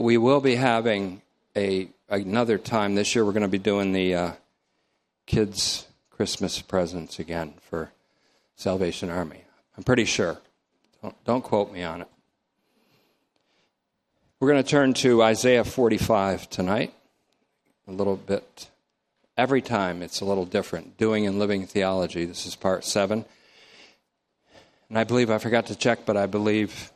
But we will be having a another time this year. We're going to be doing the uh, kids' Christmas presents again for Salvation Army. I'm pretty sure. Don't, don't quote me on it. We're going to turn to Isaiah 45 tonight. A little bit. Every time it's a little different. Doing and living theology. This is part seven. And I believe I forgot to check, but I believe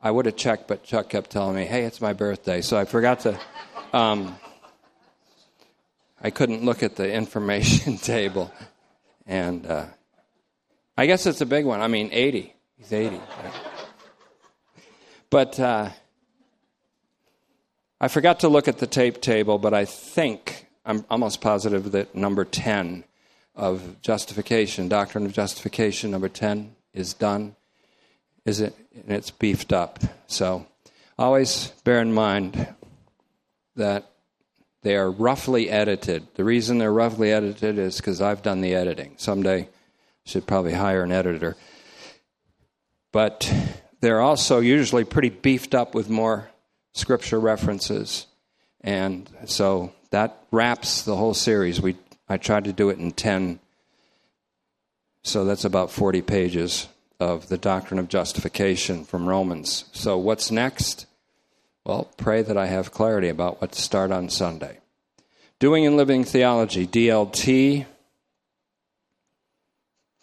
I would have checked, but Chuck kept telling me, hey, it's my birthday. So I forgot to. Um, I couldn't look at the information table. And uh, I guess it's a big one. I mean, 80. He's 80. But. Uh, I forgot to look at the tape table, but I think, I'm almost positive that number 10 of justification, doctrine of justification, number 10 is done. Is it? And it's beefed up. So always bear in mind that they are roughly edited. The reason they're roughly edited is because I've done the editing. Someday I should probably hire an editor. But they're also usually pretty beefed up with more scripture references. And so that wraps the whole series. We I tried to do it in 10 so that's about 40 pages of the doctrine of justification from Romans. So what's next? Well, pray that I have clarity about what to start on Sunday. Doing and Living Theology, DLT,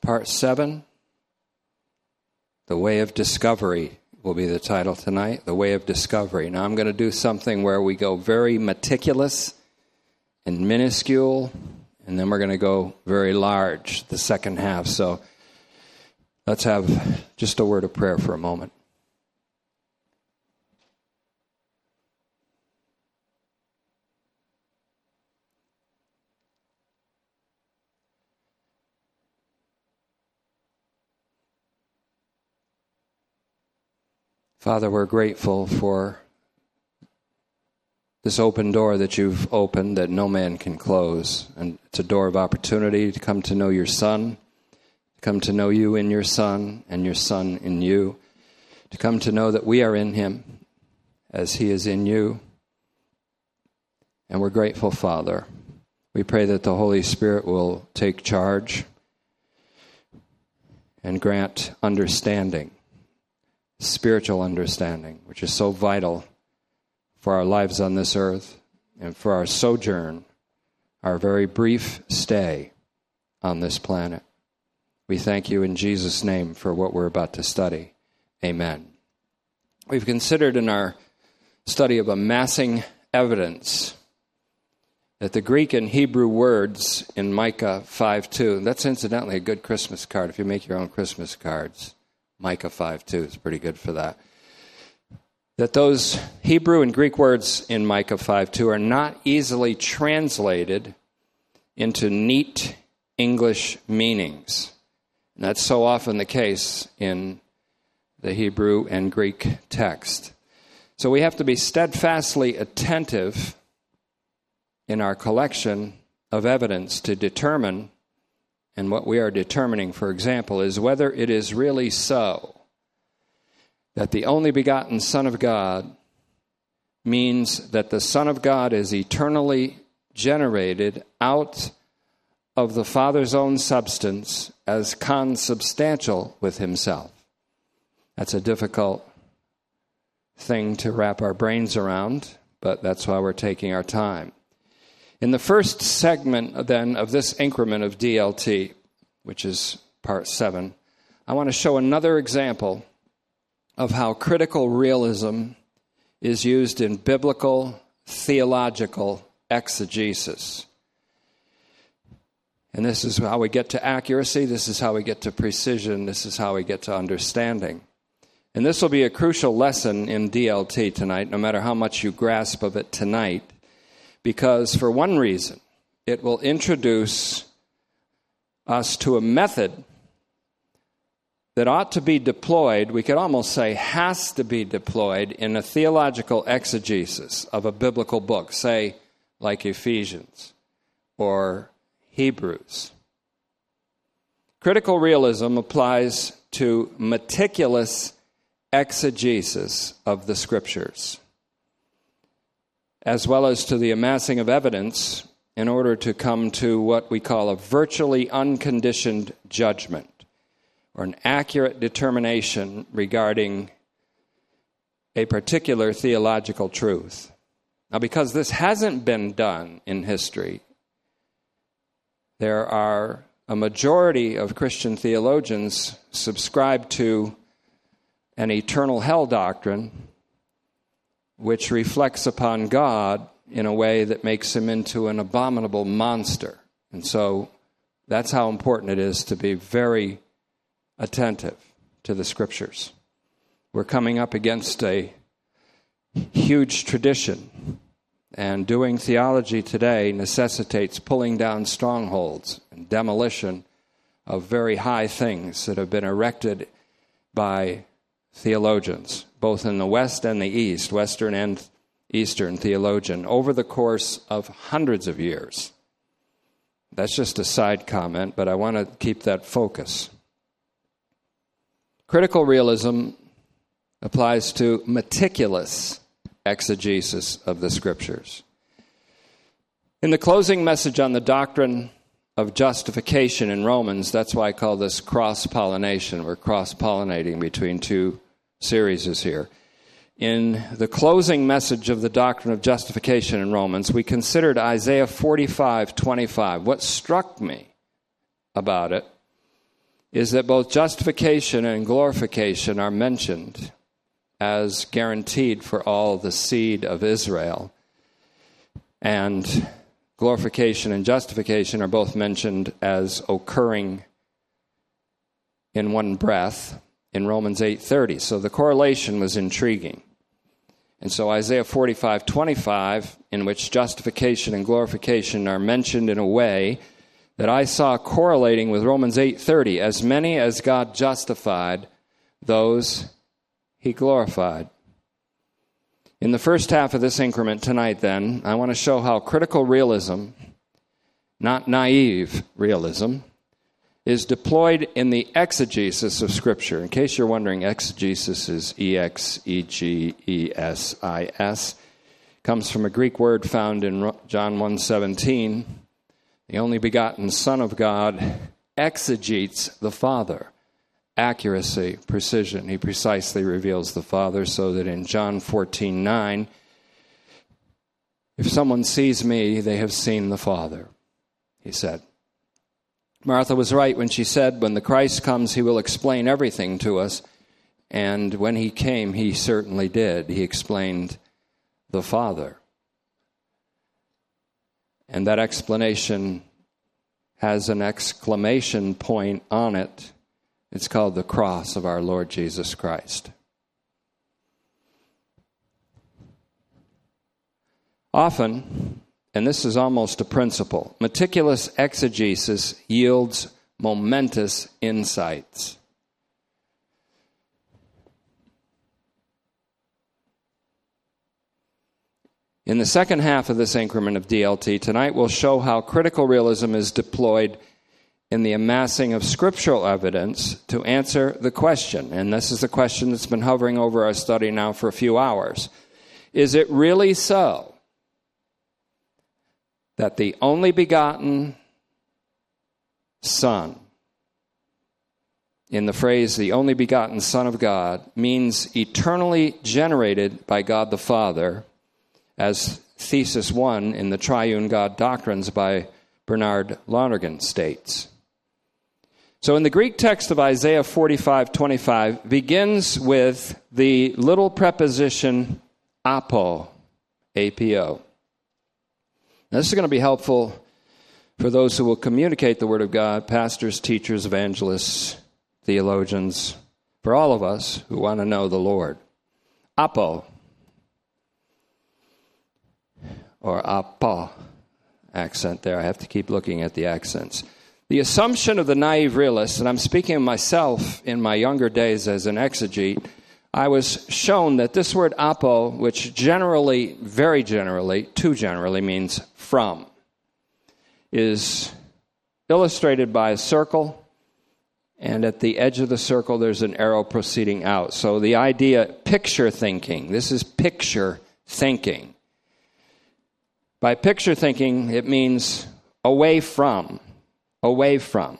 Part 7, The Way of Discovery will be the title tonight The Way of Discovery. Now, I'm going to do something where we go very meticulous and minuscule, and then we're going to go very large the second half. So let's have just a word of prayer for a moment. Father, we're grateful for this open door that you've opened that no man can close. And it's a door of opportunity to come to know your Son, come to know you in your Son, and your Son in you, to come to know that we are in him as he is in you. And we're grateful, Father. We pray that the Holy Spirit will take charge and grant understanding spiritual understanding, which is so vital for our lives on this earth and for our sojourn, our very brief stay on this planet. We thank you in Jesus' name for what we're about to study. Amen. We've considered in our study of amassing evidence that the Greek and Hebrew words in Micah 5 2, that's incidentally a good Christmas card if you make your own Christmas cards. Micah 5 2 is pretty good for that. That those Hebrew and Greek words in Micah 5 2 are not easily translated into neat English meanings. And that's so often the case in the Hebrew and Greek text. So we have to be steadfastly attentive in our collection of evidence to determine and what we are determining, for example, is whether it is really so that the only begotten Son of God means that the Son of God is eternally generated out of the Father's own substance as consubstantial with Himself. That's a difficult thing to wrap our brains around, but that's why we're taking our time. In the first segment, then, of this increment of DLT, which is part seven, I want to show another example of how critical realism is used in biblical theological exegesis. And this is how we get to accuracy, this is how we get to precision, this is how we get to understanding. And this will be a crucial lesson in DLT tonight, no matter how much you grasp of it tonight because, for one reason, it will introduce us to a method that ought to be deployed, we could almost say has to be deployed in a theological exegesis of a biblical book, say, like Ephesians or Hebrews. Critical realism applies to meticulous exegesis of the scriptures. as well as to the amassing of evidence in order to come to what we call a virtually unconditioned judgment or an accurate determination regarding a particular theological truth. Now, because this hasn't been done in history, there are a majority of Christian theologians subscribe to an eternal hell doctrine which reflects upon God in a way that makes him into an abominable monster. And so that's how important it is to be very attentive to the scriptures. We're coming up against a huge tradition, and doing theology today necessitates pulling down strongholds and demolition of very high things that have been erected by theologians, both in the West and the East, Western and Eastern theologian, over the course of hundreds of years. That's just a side comment, but I want to keep that focus. Critical realism applies to meticulous exegesis of the scriptures. In the closing message on the doctrine of justification in Romans, that's why I call this cross pollination. We're cross pollinating between two series here. In the closing message of the doctrine of justification in Romans, we considered Isaiah 45 25. What struck me about it is that both justification and glorification are mentioned as guaranteed for all the seed of Israel. And glorification and justification are both mentioned as occurring in one breath in Romans 8:30. So the correlation was intriguing. And so Isaiah 45:25 in which justification and glorification are mentioned in a way that I saw correlating with Romans 8:30 as many as God justified those he glorified. In the first half of this increment tonight then, I want to show how critical realism, not naive realism, is deployed in the exegesis of scripture. In case you're wondering, exegesis is E X E G E S I S comes from a Greek word found in John 1:17 the only begotten Son of God exegetes the Father. Accuracy, precision. He precisely reveals the Father so that in John 14 9, if someone sees me, they have seen the Father, he said. Martha was right when she said, When the Christ comes, he will explain everything to us. And when he came, he certainly did. He explained the Father. And that explanation has an exclamation point on it. It's called the cross of our Lord Jesus Christ. Often, and this is almost a principle, meticulous exegesis yields momentous insights. In the second half of this increment of DLT tonight, we'll show how critical realism is deployed in the amassing of scriptural evidence to answer the question. And this is the question that's been hovering over our study now for a few hours. Is it really so that the only begotten Son, in the phrase the only begotten Son of God, means eternally generated by God the Father? as thesis one in the triune God doctrines by Bernard Lonergan states. So in the Greek text of Isaiah 45 25 begins with the little preposition apo, apo. Now, this is going to be helpful for those who will communicate the Word of God, pastors, teachers, evangelists, theologians, for all of us who want to know the Lord. Apo or apa accent there. I have to keep looking at the accents. The assumption of the naive realist, and I'm speaking of myself in my younger days as an exegete, I was shown that this word apo, which generally, very generally, too generally means from, is illustrated by a circle, and at the edge of the circle there's an arrow proceeding out. So the idea, picture thinking, this is picture thinking. By picture thinking, it means away from, away from.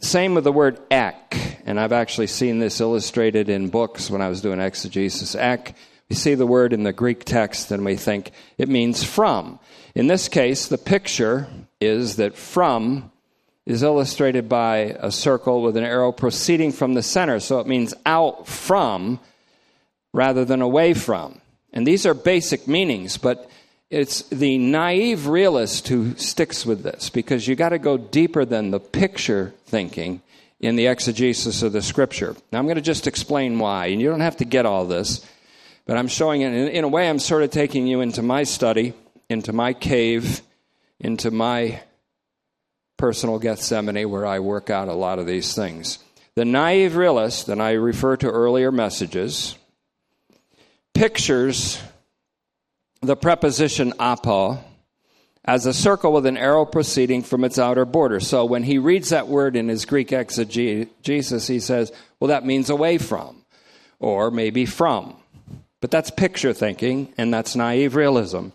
Same with the word ek, and I've actually seen this illustrated in books when I was doing exegesis. Ek, we see the word in the Greek text and we think it means from. In this case, the picture is that from is illustrated by a circle with an arrow proceeding from the center, so it means out from rather than away from. And these are basic meanings, but it's the naive realist who sticks with this because you got to go deeper than the picture thinking in the exegesis of the scripture. Now, I'm going to just explain why, and you don't have to get all this, but I'm showing it. In, in a way, I'm sort of taking you into my study, into my cave, into my personal Gethsemane where I work out a lot of these things. The naive realist, and I refer to earlier messages, pictures the preposition apo as a circle with an arrow proceeding from its outer border. So when he reads that word in his Greek exegesis, he says, well, that means away from, or maybe from. But that's picture thinking, and that's naive realism,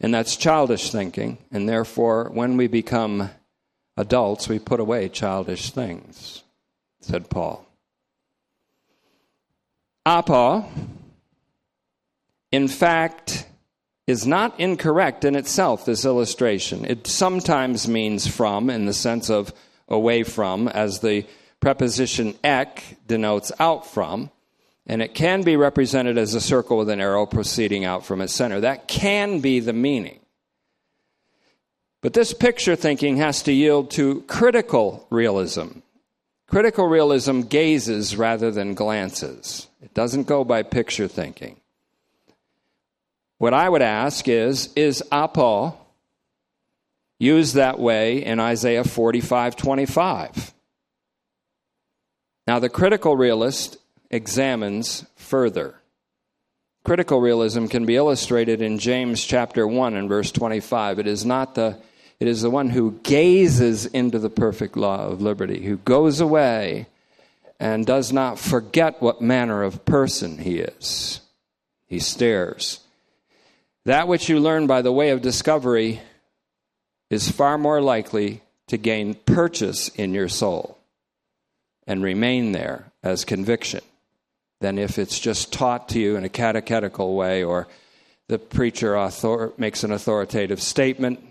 and that's childish thinking, and therefore, when we become adults, we put away childish things, said Paul. Apo, in fact, is not incorrect in itself, this illustration. It sometimes means from in the sense of away from, as the preposition ek denotes out from, and it can be represented as a circle with an arrow proceeding out from its center. That can be the meaning. But this picture thinking has to yield to critical realism. Critical realism gazes rather than glances. It doesn't go by picture thinking. What I would ask is Is apo used that way in Isaiah 45 25? Now, the critical realist examines further. Critical realism can be illustrated in James chapter 1 and verse 25. It is not the it is the one who gazes into the perfect law of liberty, who goes away and does not forget what manner of person he is. He stares that which you learn by the way of discovery is far more likely to gain purchase in your soul and remain there as conviction than if it's just taught to you in a catechetical way or the preacher author- makes an authoritative statement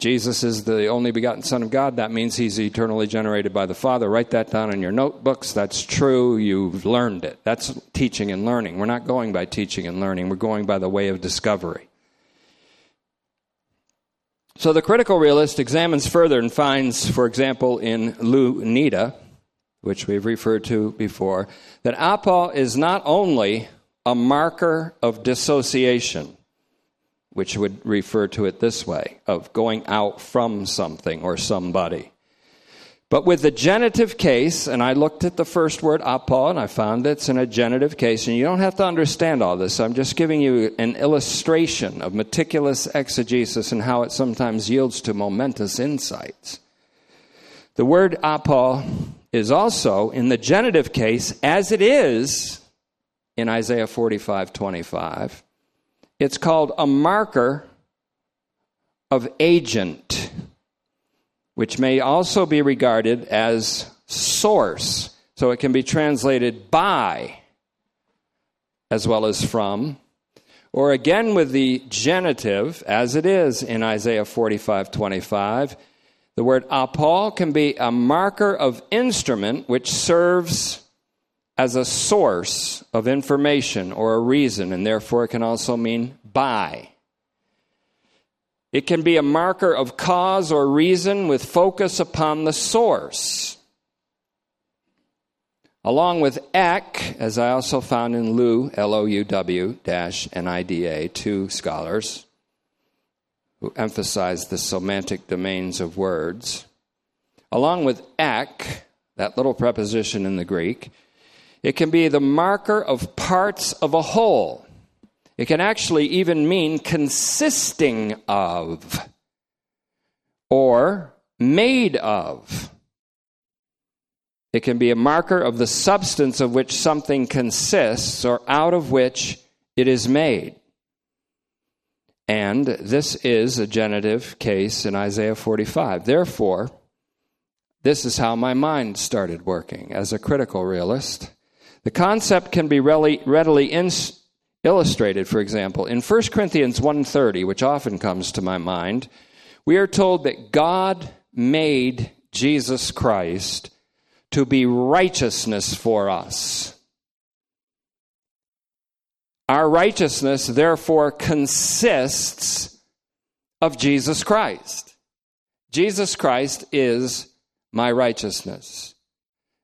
Jesus is the only begotten Son of God. That means he's eternally generated by the Father. Write that down in your notebooks. That's true. You've learned it. That's teaching and learning. We're not going by teaching and learning, we're going by the way of discovery. So the critical realist examines further and finds, for example, in Louw-Nida, which we've referred to before, that apo is not only a marker of dissociation which would refer to it this way of going out from something or somebody. But with the genitive case, and I looked at the first word apo and I found it's in a genitive case, and you don't have to understand all this. I'm just giving you an illustration of meticulous exegesis and how it sometimes yields to momentous insights. The word apo is also in the genitive case, as it is in Isaiah 45 25 it's called a marker of agent, which may also be regarded as source. So it can be translated by as well as from. Or again with the genitive, as it is in Isaiah 45 25, the word apo can be a marker of instrument which serves as a source of information or a reason, and therefore it can also mean by. It can be a marker of cause or reason with focus upon the source. Along with ek, as I also found in Louw, L O U W dash N I D A, two scholars who emphasize the semantic domains of words. Along with ek, that little preposition in the Greek, it can be the marker of parts of a whole. It can actually even mean consisting of or made of. It can be a marker of the substance of which something consists or out of which it is made. And this is a genitive case in Isaiah 45. Therefore, this is how my mind started working as a critical realist. The concept can be readily, readily ins- illustrated, for example, in 1 Corinthians 1:30, which often comes to my mind. We are told that God made Jesus Christ to be righteousness for us. Our righteousness, therefore, consists of Jesus Christ. Jesus Christ is my righteousness.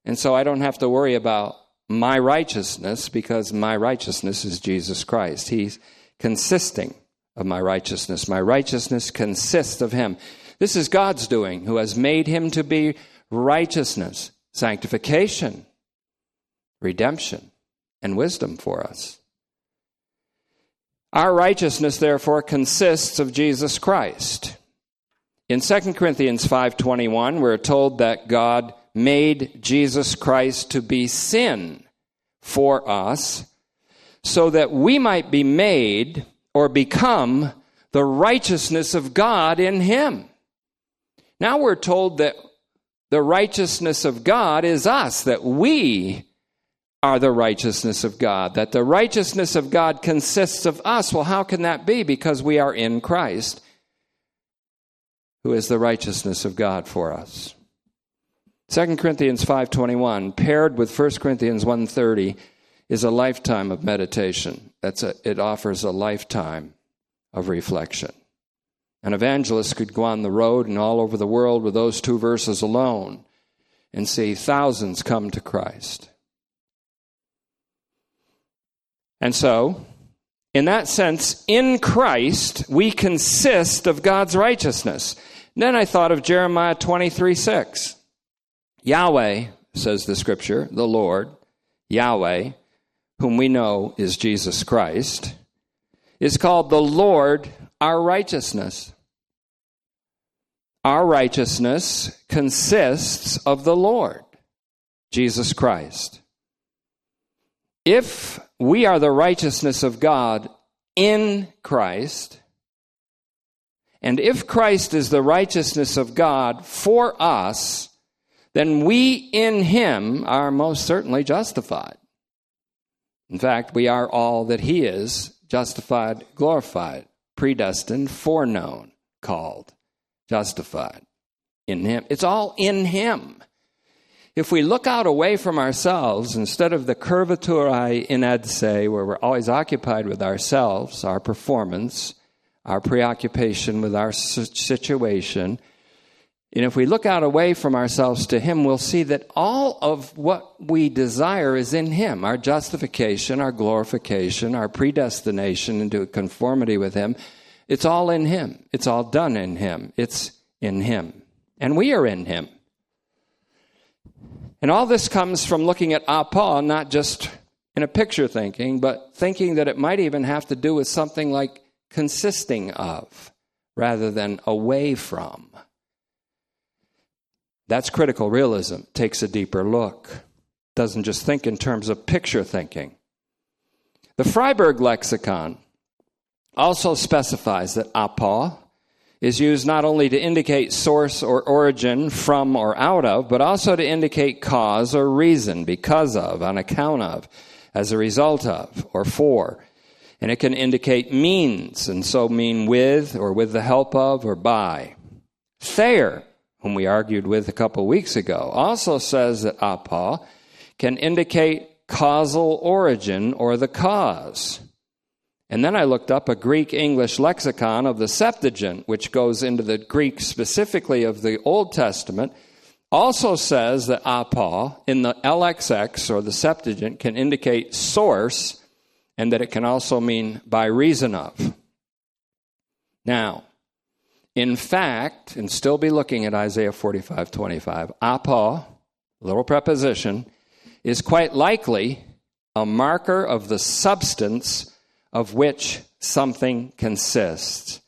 And so I don't have to worry about my righteousness because my righteousness is Jesus Christ. He's consisting of my righteousness. My righteousness consists of Him. This is God's doing, who has made Him to be righteousness, sanctification, redemption, and wisdom for us. Our righteousness, therefore, consists of Jesus Christ. In 2 Corinthians 5:21, we're told that God made Jesus Christ to be sin for us so that we might be made or become the righteousness of God in him. Now we're told that the righteousness of God is us, that we are the righteousness of God, that the righteousness of God consists of us. Well, how can that be? Because we are in Christ, who is the righteousness of God for us. 2 Corinthians 5:21 paired with 1 Corinthians 1:30 is a lifetime of meditation. That's a, it offers a lifetime of reflection. An evangelist could go on the road and all over the world with those two verses alone and see thousands come to Christ. And so, in that sense, in Christ, we consist of God's righteousness. And then I thought of Jeremiah 23 6. Yahweh, says the scripture, the Lord, Yahweh, whom we know is Jesus Christ, is called the Lord our righteousness. Our righteousness consists of the Lord, Jesus Christ. If we are the righteousness of God in Christ, and if Christ is the righteousness of God for us, then we in Him are most certainly justified. In fact, we are all that He is justified, glorified, predestined, foreknown, called, justified in Him. It's all in Him. If we look out away from ourselves, instead of the curvaturae in adse, where we're always occupied with ourselves, our performance, our preoccupation with our situation, and if we look out away from ourselves to Him, we'll see that all of what we desire is in Him our justification, our glorification, our predestination into conformity with Him. It's all in Him. It's all done in Him. It's in Him. And we are in Him. And all this comes from looking at ah apa, not just in a picture thinking, but thinking that it might even have to do with something like consisting of rather than away from. That's critical realism. Takes a deeper look. Doesn't just think in terms of picture thinking. The Friberg lexicon also specifies that apa is used not only to indicate source or origin from or out of, but also to indicate cause or reason, because of, on account of, as a result of, or for. And it can indicate means, and so mean with, or with the help of, or by. Thayer whom we argued with a couple weeks ago, also says that apa can indicate causal origin or the cause. And then I looked up a Greek English lexicon of the Septuagint, which goes into the Greek specifically of the Old Testament, also says that apa in the LXX or the Septuagint can indicate source and that it can also mean by reason of. Now, in fact, and still be looking at Isaiah 45 25, apa, little preposition, is quite likely a marker of the substance of which something consists.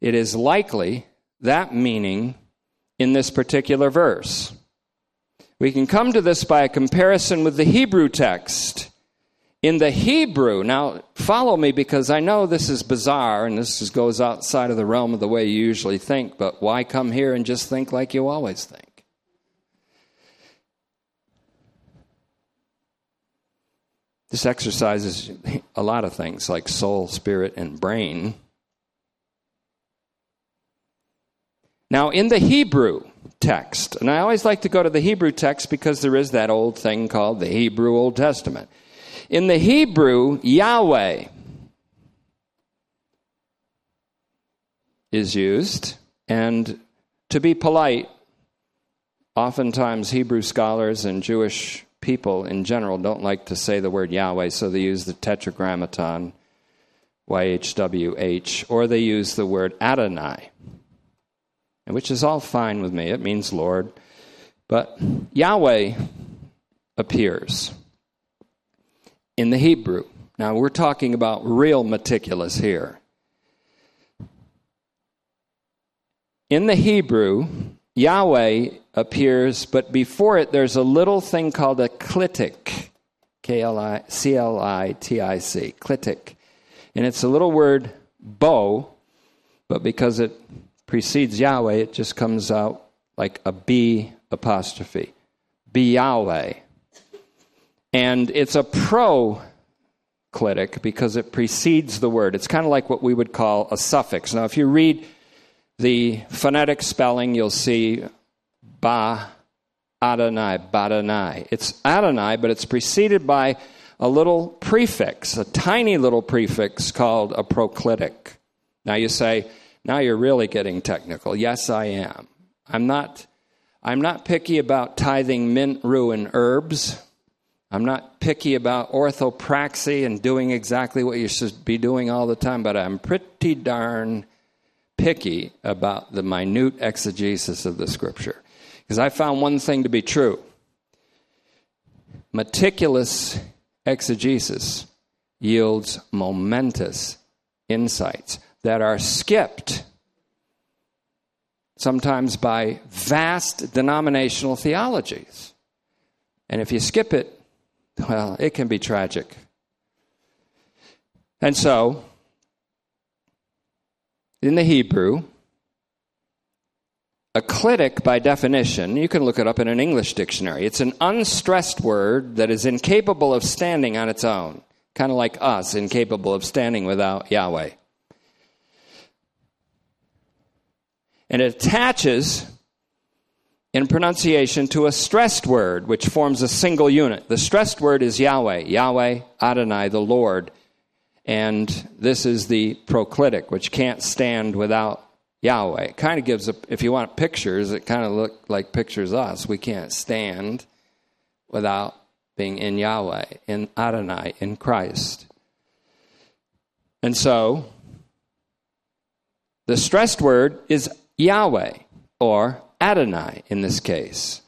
It is likely that meaning in this particular verse. We can come to this by a comparison with the Hebrew text In the Hebrew, now follow me because I know this is bizarre and this goes outside of the realm of the way you usually think, but why come here and just think like you always think? This exercises a lot of things like soul, spirit, and brain. Now, in the Hebrew text, and I always like to go to the Hebrew text because there is that old thing called the Hebrew Old Testament. In the Hebrew, Yahweh is used, and to be polite, oftentimes Hebrew scholars and Jewish people in general don't like to say the word Yahweh, so they use the tetragrammaton, YHWH, or they use the word Adonai, which is all fine with me. It means Lord. But Yahweh appears in the Hebrew. Now, we're talking about real meticulous here. In the Hebrew, Yahweh appears, but before it, there's a little thing called a clitic. K L I C L I T I C. Clitic. And it's a little word, bo, but because it precedes Yahweh, it just comes out like a B apostrophe. Be Yahweh. And it's a proclitic because it precedes the word. It's kind of like what we would call a suffix. Now, if you read the phonetic spelling, you'll see ba, Adonai, Badonai. It's Adonai, but it's preceded by a little prefix, a tiny little prefix called a proclitic. Now you say, now you're really getting technical. Yes, I am. I'm not, I'm not picky about tithing mint, rue, and herbs. I'm not picky about orthopraxy and doing exactly what you should be doing all the time, but I'm pretty darn picky about the minute exegesis of the scripture. Because I found one thing to be true meticulous exegesis yields momentous insights that are skipped sometimes by vast denominational theologies. And if you skip it, well, it can be tragic. And so, in the Hebrew, a clitic, by definition, you can look it up in an English dictionary. It's an unstressed word that is incapable of standing on its own, kind of like us, incapable of standing without Yahweh. And it attaches in pronunciation to a stressed word, which forms a single unit. The stressed word is Yahweh, Yahweh, Adonai, the Lord. And this is the proclitic, which can't stand without Yahweh. It kind of gives, a, if you want pictures, it kind of look like pictures us. We can't stand without being in Yahweh, in Adonai, in Christ. And so, the stressed word is Yahweh or Adonai in this case.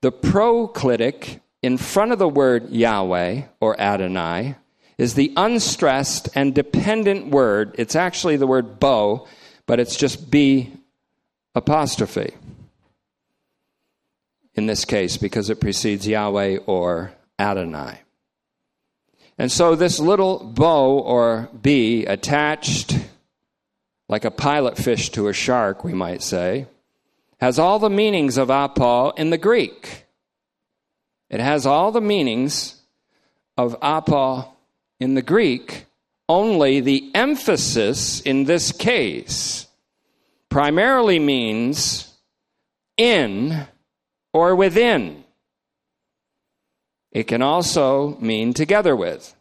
The proclitic in front of the word Yahweh or Adonai is the unstressed and dependent word. It's actually the word bo, but it's just B apostrophe in this case because it precedes Yahweh or Adonai. And so this little bo or B attached like a pilot fish to a shark, we might say, has all the meanings of apo in the Greek. It has all the meanings of apo in the Greek, only the emphasis in this case primarily means in or within. It can also mean together with.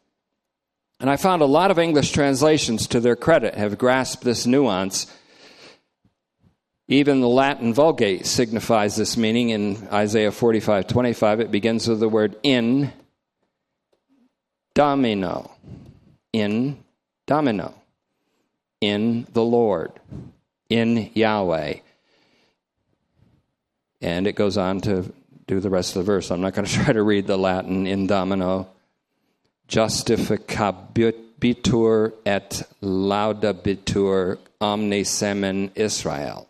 And I found a lot of English translations, to their credit, have grasped this nuance even the Latin Vulgate signifies this meaning in Isaiah 45 25. It begins with the word in domino. In domino. In the Lord. In Yahweh. And it goes on to do the rest of the verse. I'm not going to try to read the Latin in domino. Justificabitur et laudabitur omne semen Israel.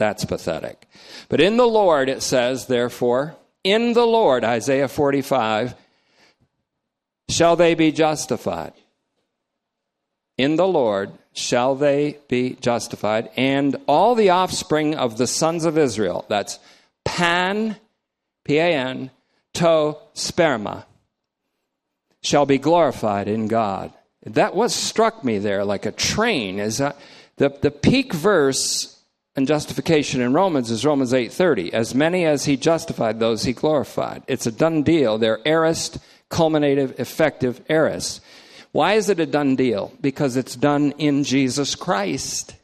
That's pathetic. But in the Lord, it says, therefore, in the Lord, Isaiah 45, shall they be justified. In the Lord shall they be justified, and all the offspring of the sons of Israel, that's Pan, P A N, To, Sperma, shall be glorified in God. That was struck me there like a train. Is that the, the peak verse and justification in Romans is Romans 8:30. As many as he justified, those he glorified. It's a done deal. They're aorist, culminative, effective aorist. Why is it a done deal? Because it's done in Jesus Christ.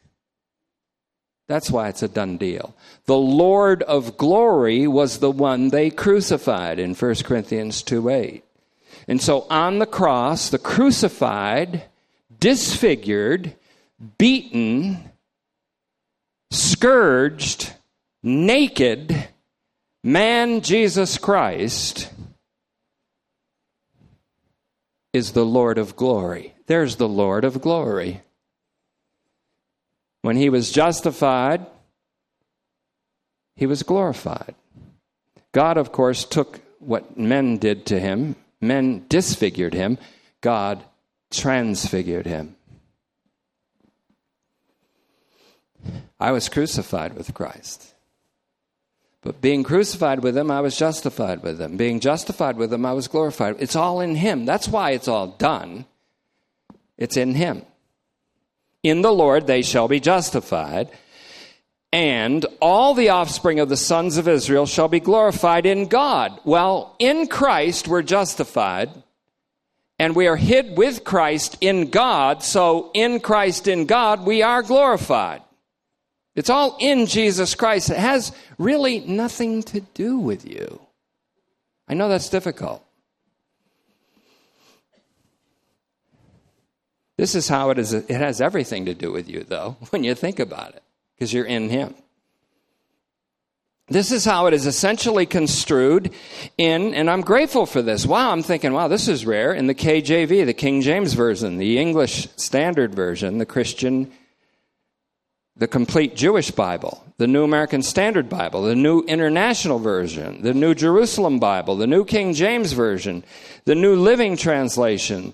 That's why it's a done deal. The Lord of glory was the one they crucified in 1 Corinthians 2 8. And so on the cross, the crucified, disfigured, beaten, scourged, naked man, Jesus Christ, is the Lord of glory. There's the Lord of glory. When he was justified, he was glorified. God, of course, took what men did to him, men disfigured him, God transfigured him. I was crucified with Christ. But being crucified with him, I was justified with him. Being justified with him, I was glorified. It's all in him. That's why it's all done. It's in him. In the Lord they shall be justified, and all the offspring of the sons of Israel shall be glorified in God. Well, in Christ we're justified, and we are hid with Christ in God, so in Christ in God we are glorified. It's all in Jesus Christ. It has really nothing to do with you. I know that's difficult. This is how it is. It has everything to do with you, though, when you think about it, because you're in Him. This is how it is essentially construed in, and I'm grateful for this. Wow, I'm thinking, wow, this is rare. In the KJV, the King James Version, the English Standard Version, the Christian the complete Jewish Bible, the New American Standard Bible, the New International Version, the New Jerusalem Bible, the New King James Version, the New Living Translation,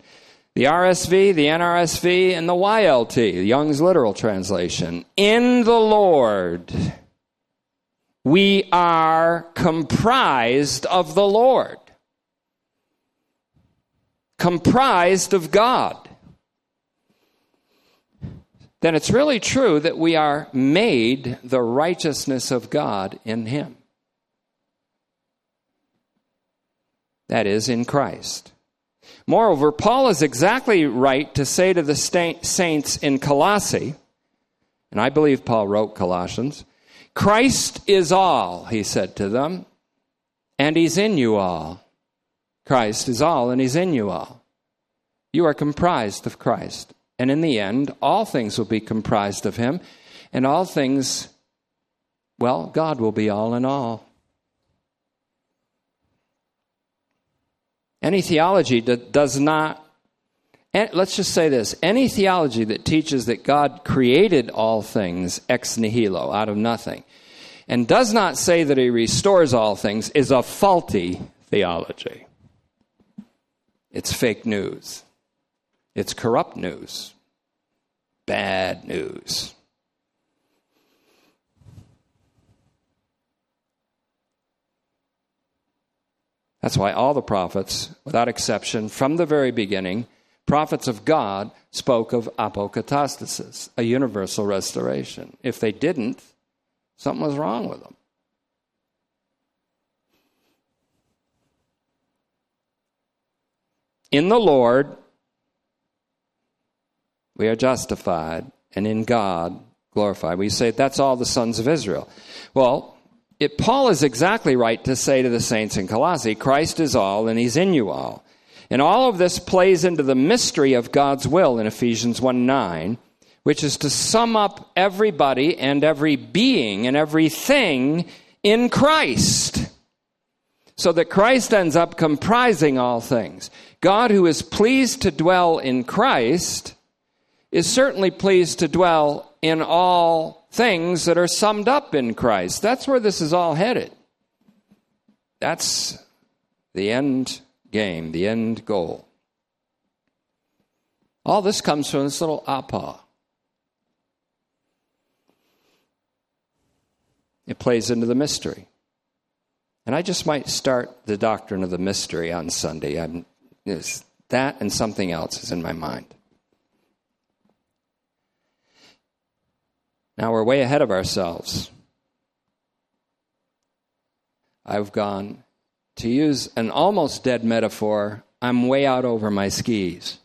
the RSV, the NRSV, and the YLT, Young's Literal Translation. In the Lord, we are comprised of the Lord, comprised of God then it's really true that we are made the righteousness of God in Him. That is, in Christ. Moreover, Paul is exactly right to say to the saints in Colossae, and I believe Paul wrote Colossians, Christ is all, he said to them, and he's in you all. Christ is all, and he's in you all. You are comprised of Christ. And in the end, all things will be comprised of him, and all things, well, God will be all in all. Any theology that does not, let's just say this any theology that teaches that God created all things ex nihilo, out of nothing, and does not say that he restores all things is a faulty theology. It's fake news. It's corrupt news, bad news. That's why all the prophets, without exception, from the very beginning, prophets of God spoke of apokatastasis, a universal restoration. If they didn't, something was wrong with them. In the Lord, we are justified, and in God glorified. We say that's all the sons of Israel. Well, it, Paul is exactly right to say to the saints in Colossae, Christ is all, and he's in you all. And all of this plays into the mystery of God's will in Ephesians 1 9, which is to sum up everybody and every being and everything in Christ. So that Christ ends up comprising all things. God, who is pleased to dwell in Christ, is certainly pleased to dwell in all things that are summed up in Christ. That's where this is all headed. That's the end game, the end goal. All this comes from this little apa. It plays into the mystery. And I just might start the doctrine of the mystery on Sunday. I'm, that and something else is in my mind. Now we're way ahead of ourselves. I've gone, to use an almost dead metaphor, I'm way out over my skis.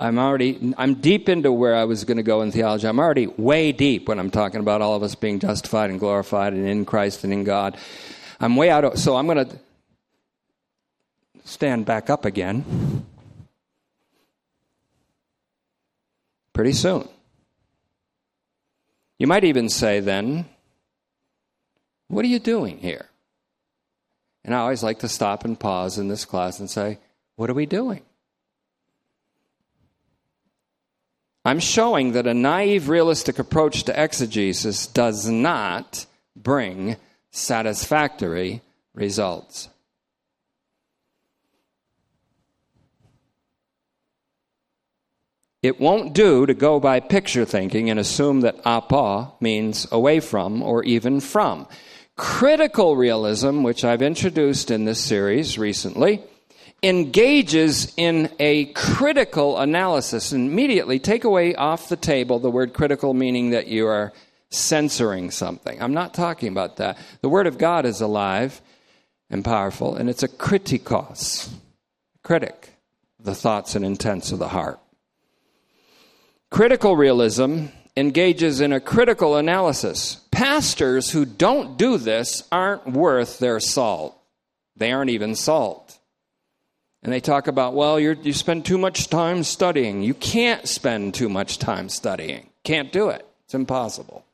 I'm already, I'm deep into where I was going to go in theology. I'm already way deep when I'm talking about all of us being justified and glorified and in Christ and in God. I'm way out so I'm going to stand back up again pretty soon. You might even say then, what are you doing here? And I always like to stop and pause in this class and say, what are we doing? I'm showing that a naive, realistic approach to exegesis does not bring satisfactory results. It won't do to go by picture thinking and assume that apo means away from or even from. Critical realism, which I've introduced in this series recently, engages in a critical analysis. And immediately take away off the table the word critical, meaning that you are censoring something. I'm not talking about that. The Word of God is alive and powerful, and it's a kritikos, critic, the thoughts and intents of the heart. Critical realism engages in a critical analysis. Pastors who don't do this aren't worth their salt. They aren't even salt. And they talk about, well, you spend too much time studying. You can't spend too much time studying. Can't do it. It's impossible.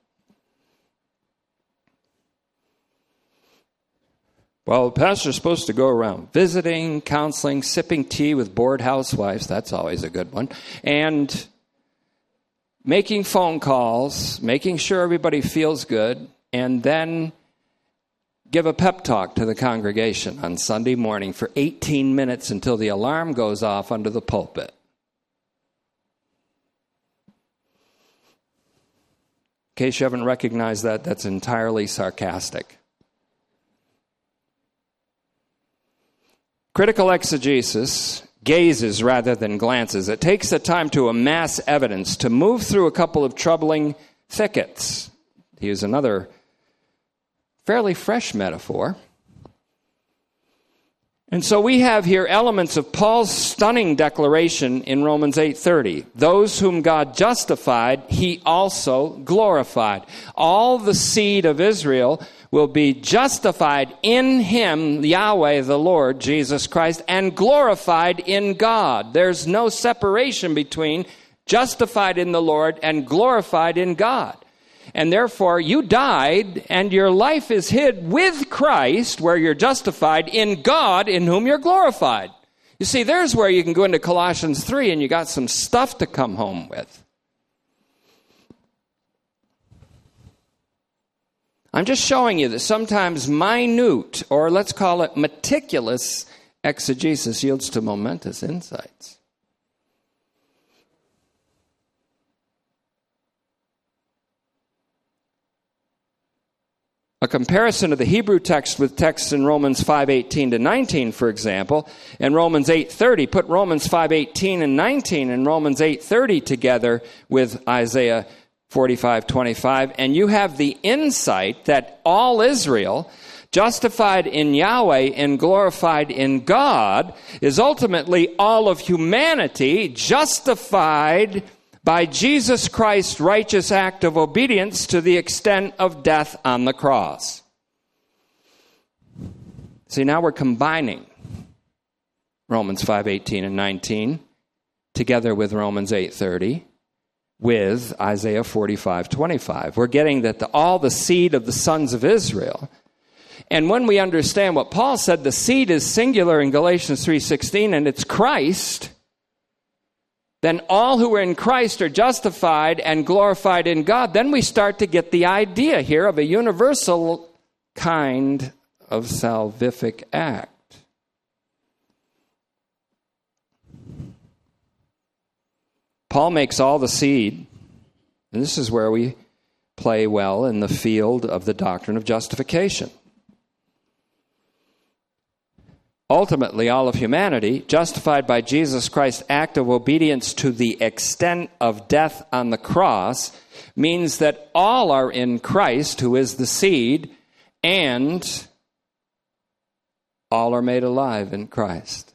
Well, the pastor's supposed to go around visiting, counseling, sipping tea with bored housewives. That's always a good one. And making phone calls, making sure everybody feels good, and then give a pep talk to the congregation on Sunday morning for 18 minutes until the alarm goes off under the pulpit. In case you haven't recognized that, that's entirely sarcastic. Critical exegesis gazes rather than glances. It takes the time to amass evidence, to move through a couple of troubling thickets. Here's another fairly fresh metaphor. And so we have here elements of Paul's stunning declaration in Romans 8:30. Those whom God justified, he also glorified. All the seed of Israel will be justified in him, Yahweh the Lord Jesus Christ, and glorified in God. There's no separation between justified in the Lord and glorified in God. And therefore, you died, and your life is hid with Christ, where you're justified, in God, in whom you're glorified. You see, there's where you can go into Colossians 3 and you got some stuff to come home with. I'm just showing you that sometimes minute, or let's call it meticulous, exegesis yields to momentous insights. A comparison of the Hebrew text with texts in Romans 5:18 to 19, for example, and Romans 8:30, put Romans 5:18 and 19 and Romans 8:30 together with Isaiah 45:25, and you have the insight that all Israel justified in Yahweh and glorified in God is ultimately all of humanity justified by Jesus Christ's righteous act of obedience to the extent of death on the cross. See, now we're combining Romans 5:18 and 19 together with Romans 8:30 with Isaiah 45:25. We're getting that the, all the seed of the sons of Israel and when we understand what Paul said, the seed is singular in Galatians 3:16 and it's Christ, then all who are in Christ are justified and glorified in God, then we start to get the idea here of a universal kind of salvific act. 1 Paul makes all the seed, and this is where we play well in the field of the doctrine of justification. Ultimately, all of humanity, justified by Jesus Christ's act of obedience to the extent of death on the cross, means that all are in Christ, who is the seed, and all are made alive in Christ.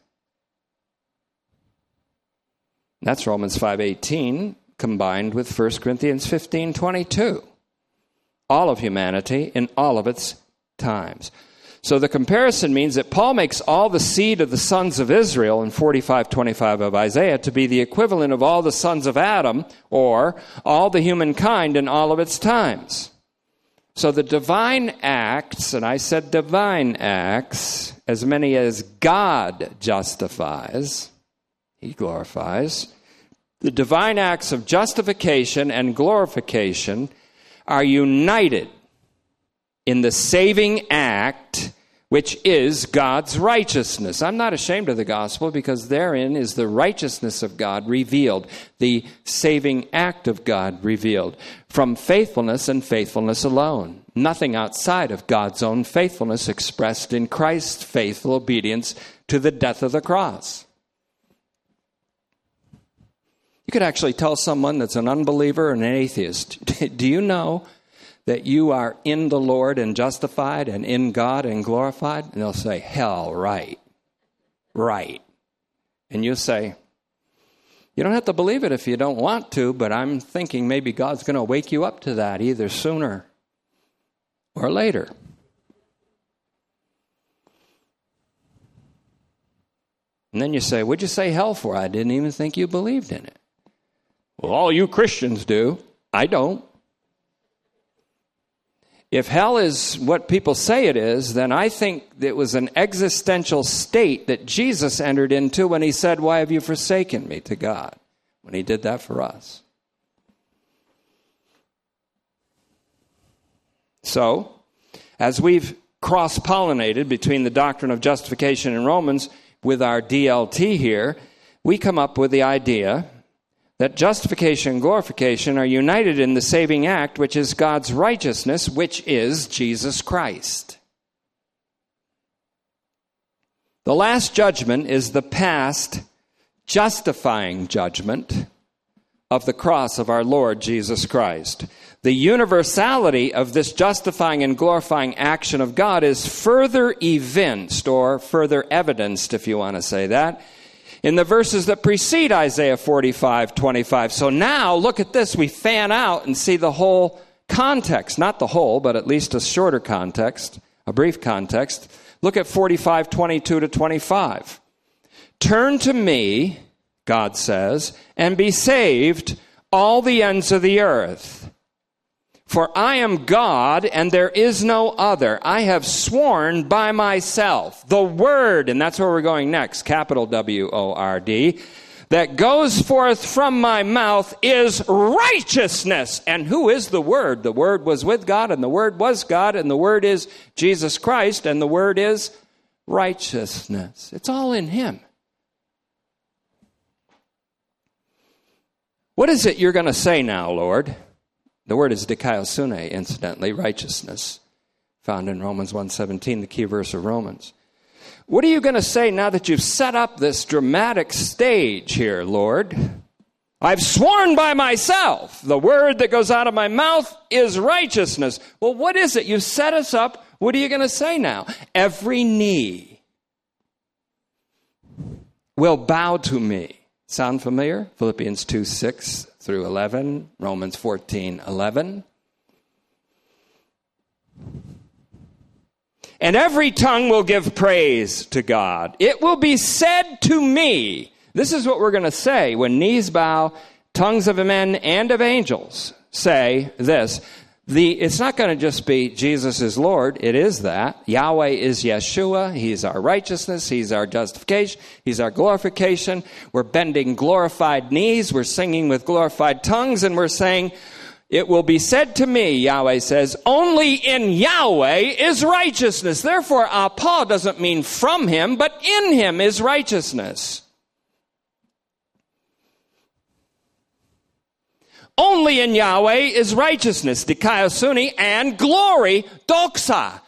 That's Romans 5:18 combined with 1 Corinthians 15:22. All of humanity in all of its times. So the comparison means that Paul makes all the seed of the sons of Israel in 45:25 of Isaiah to be the equivalent of all the sons of Adam or all the humankind in all of its times. So the divine acts, and I said divine acts, as many as God justifies, he glorifies. The divine acts of justification and glorification are united in the saving act which is God's righteousness. I'm not ashamed of the gospel because therein is the righteousness of God revealed, the saving act of God revealed, from faithfulness and faithfulness alone. Nothing outside of God's own faithfulness expressed in Christ's faithful obedience to the death of the cross. You could actually tell someone that's an unbeliever and an atheist, do you know that you are in the Lord and justified and in God and glorified? And they'll say, Hell, right. Right. And you say, You don't have to believe it if you don't want to, but I'm thinking maybe God's going to wake you up to that either sooner or later. And then you say, What'd you say hell for? I didn't even think you believed in it. Well, all you Christians do. I don't. If hell is what people say it is, then I think it was an existential state that Jesus entered into when he said, Why have you forsaken me to God? When he did that for us. So, as we've cross pollinated between the doctrine of justification in Romans with our DLT here, we come up with the idea that justification and glorification are united in the saving act, which is God's righteousness, which is Jesus Christ. The last judgment is the past justifying judgment of the cross of our Lord Jesus Christ. The universality of this justifying and glorifying action of God is further evinced or further evidenced, if you want to say that, in the verses that precede Isaiah 45 25. So now look at this. We fan out and see the whole context, not the whole, but at least a shorter context, a brief context. Look at 45 22 to 25. Turn to me, God says, and be saved, all the ends of the earth. For I am God and there is no other. I have sworn by myself. The word, and that's where we're going next, capital W O R D, that goes forth from my mouth is righteousness. And who is the word? The word was with God and the word was God and the word is Jesus Christ and the word is righteousness. It's all in him. What is it you're going to say now, Lord? The word is dikaiosune, incidentally, righteousness, found in Romans 1.17, the key verse of Romans. What are you going to say now that you've set up this dramatic stage here, Lord? I've sworn by myself. The word that goes out of my mouth is righteousness. Well, what is it? You've set us up. What are you going to say now? Every knee will bow to me. Sound familiar? Philippians 2 6 through 11, Romans 14 11. And every tongue will give praise to God. It will be said to me. This is what we're going to say when knees bow, tongues of men and of angels say this the, it's not going to just be Jesus is Lord. It is that. Yahweh is Yeshua. He's our righteousness. He's our justification. He's our glorification. We're bending glorified knees. We're singing with glorified tongues and we're saying, it will be said to me, Yahweh says, only in Yahweh is righteousness. Therefore, uh, Paul doesn't mean from him, but in him is righteousness. Only in Yahweh is righteousness, dikaiosune, and glory, doxa.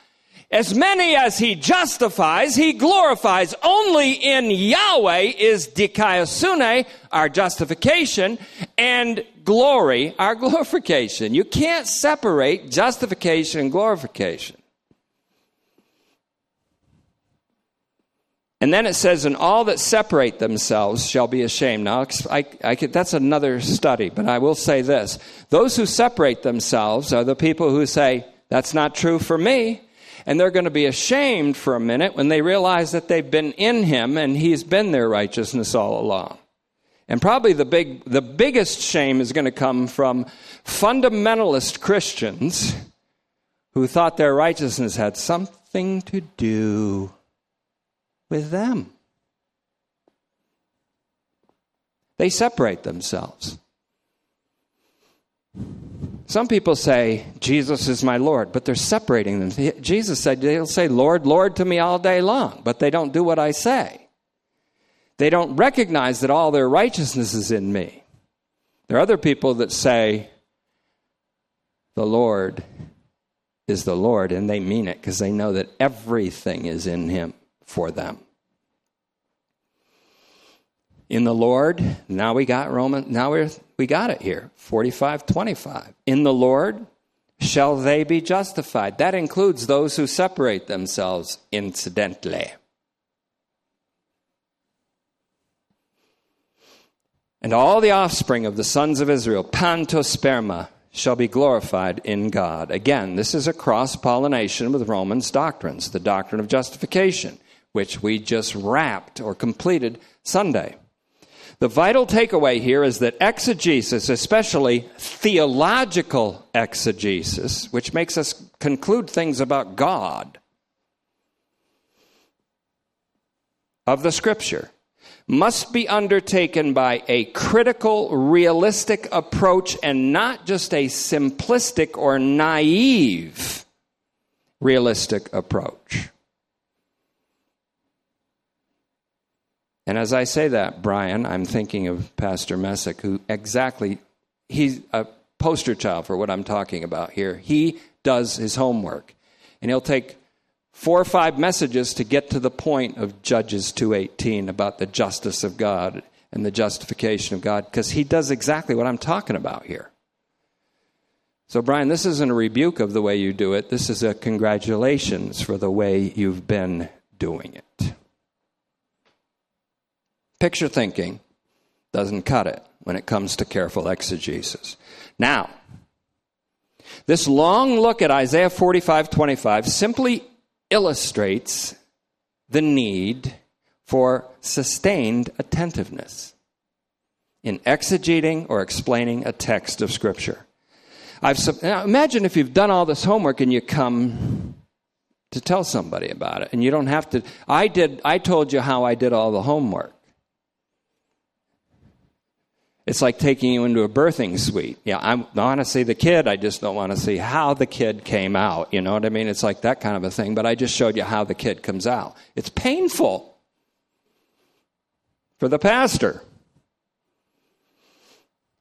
As many as he justifies, he glorifies. Only in Yahweh is dikaiosune, our justification, and glory, our glorification. You can't separate justification and glorification. And then it says, and all that separate themselves shall be ashamed. Now, I, I could, that's another study, but I will say this. Those who separate themselves are the people who say, that's not true for me. And they're going to be ashamed for a minute when they realize that they've been in him and he's been their righteousness all along. And probably the big, the biggest shame is going to come from fundamentalist Christians who thought their righteousness had something to do with them. They separate themselves. Some people say, Jesus is my Lord, but they're separating them. Jesus said, they'll say, Lord, Lord to me all day long, but they don't do what I say. They don't recognize that all their righteousness is in me. There are other people that say, the Lord is the Lord, and they mean it because they know that everything is in Him for them. In the Lord, now we got Roman, now we we got it here, 45 25. In the Lord shall they be justified. That includes those who separate themselves incidentally. And all the offspring of the sons of Israel, pantosperma, shall be glorified in God. Again, this is a cross pollination with Romans doctrines, the doctrine of justification which we just wrapped or completed Sunday. The vital takeaway here is that exegesis, especially theological exegesis, which makes us conclude things about God of the Scripture, must be undertaken by a critical, realistic approach and not just a simplistic or naive realistic approach. And as I say that, Brian, I'm thinking of Pastor Messick, who exactly, he's a poster child for what I'm talking about here. He does his homework. And he'll take four or five messages to get to the point of Judges 2:18 about the justice of God and the justification of God because he does exactly what I'm talking about here. So Brian, this isn't a rebuke of the way you do it. This is a congratulations for the way you've been doing it. Picture thinking doesn't cut it when it comes to careful exegesis. Now, this long look at Isaiah 45 25 simply illustrates the need for sustained attentiveness in exegeting or explaining a text of Scripture. I've, now imagine if you've done all this homework and you come to tell somebody about it, and you don't have to. I did. I told you how I did all the homework. It's like taking you into a birthing suite. Yeah, I want to see the kid. I just don't want to see how the kid came out. You know what I mean? It's like that kind of a thing. But I just showed you how the kid comes out. It's painful for the pastor.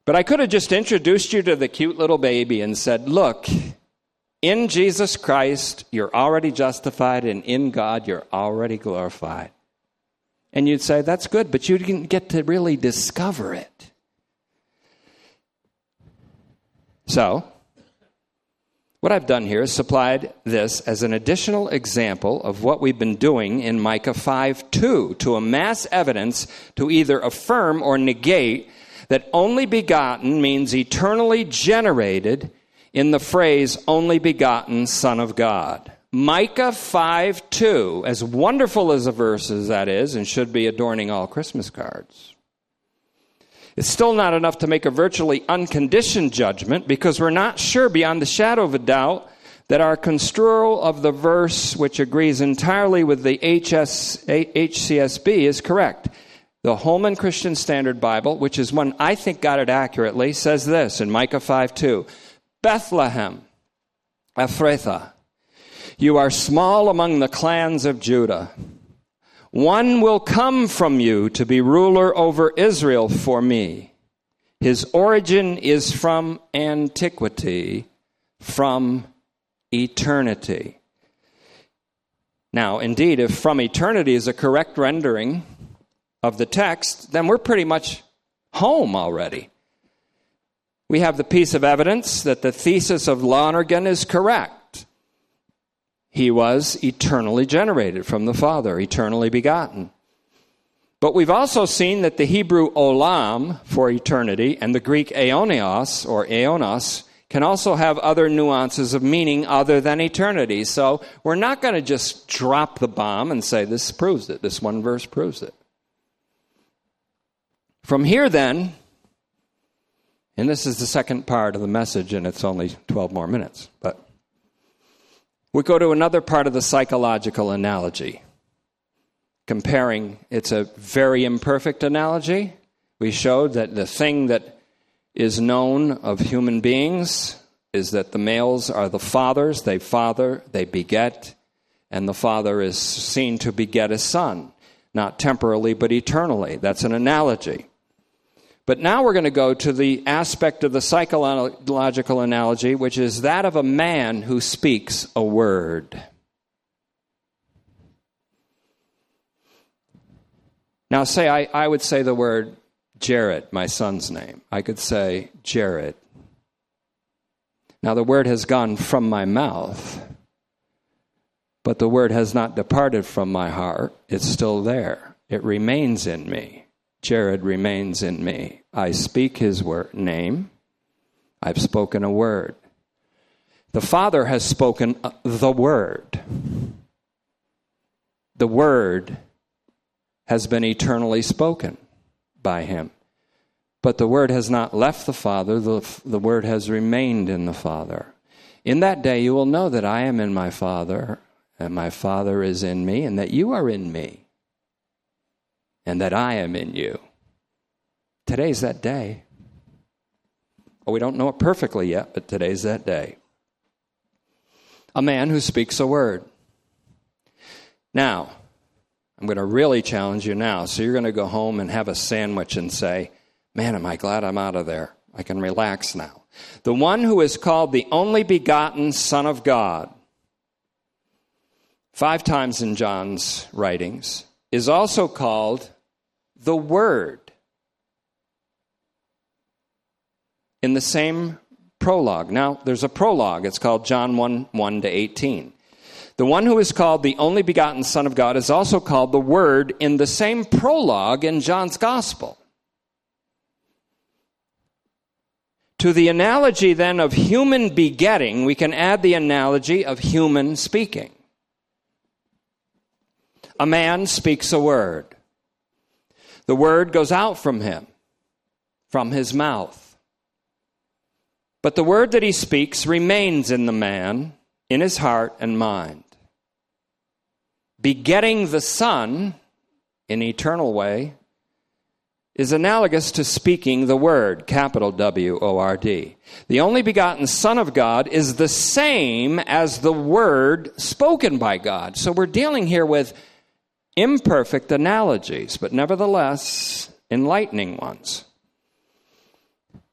But I could have just introduced you to the cute little baby and said, Look, in Jesus Christ, you're already justified, and in God, you're already glorified. And you'd say, That's good, but you didn't get to really discover it. So, what I've done here is supplied this as an additional example of what we've been doing in Micah 5 2 to amass evidence to either affirm or negate that only begotten means eternally generated in the phrase only begotten Son of God. Micah 5 2, as wonderful as a verse as that is, and should be adorning all Christmas cards. It's still not enough to make a virtually unconditioned judgment because we're not sure beyond the shadow of a doubt that our construal of the verse, which agrees entirely with the HS, HCSB, is correct. The Holman Christian Standard Bible, which is one I think got it accurately, says this in Micah 5 2 Bethlehem, Ephrathah, you are small among the clans of Judah. One will come from you to be ruler over Israel for me. His origin is from antiquity, from eternity. Now, indeed, if from eternity is a correct rendering of the text, then we're pretty much home already. We have the piece of evidence that the thesis of Lonergan is correct. He was eternally generated from the Father, eternally begotten. But we've also seen that the Hebrew olam for eternity and the Greek aeonios or aeonos can also have other nuances of meaning other than eternity. So we're not going to just drop the bomb and say this proves it. This one verse proves it. From here, then, and this is the second part of the message, and it's only 12 more minutes, but we go to another part of the psychological analogy. Comparing, it's a very imperfect analogy. We showed that the thing that is known of human beings is that the males are the fathers, they father, they beget, and the father is seen to beget a son, not temporally but eternally. That's an analogy. But now we're going to go to the aspect of the psychological analogy, which is that of a man who speaks a word. Now, say I, I would say the word Jared, my son's name. I could say Jared. Now, the word has gone from my mouth, but the word has not departed from my heart. It's still there, it remains in me. Jared remains in me. I speak his word, name. I've spoken a word. The Father has spoken uh, the word. The word has been eternally spoken by him. But the word has not left the Father, the, the word has remained in the Father. In that day you will know that I am in my Father, and my Father is in me, and that you are in me, and that I am in you. Today's that day. Well, we don't know it perfectly yet, but today's that day. A man who speaks a word. Now, I'm going to really challenge you now. So you're going to go home and have a sandwich and say, Man, am I glad I'm out of there. I can relax now. The one who is called the only begotten Son of God, five times in John's writings, is also called the Word. In the same prologue. Now, there's a prologue. It's called John 1 1 to 18. The one who is called the only begotten Son of God is also called the Word in the same prologue in John's Gospel. To the analogy then of human begetting, we can add the analogy of human speaking. A man speaks a word. The word goes out from him, from his mouth. But the word that he speaks remains in the man, in his heart and mind begetting the Son in eternal way is analogous to speaking the Word, capital W O R D. The only begotten Son of God is the same as the Word spoken by God. So we're dealing here with imperfect analogies, but nevertheless enlightening ones.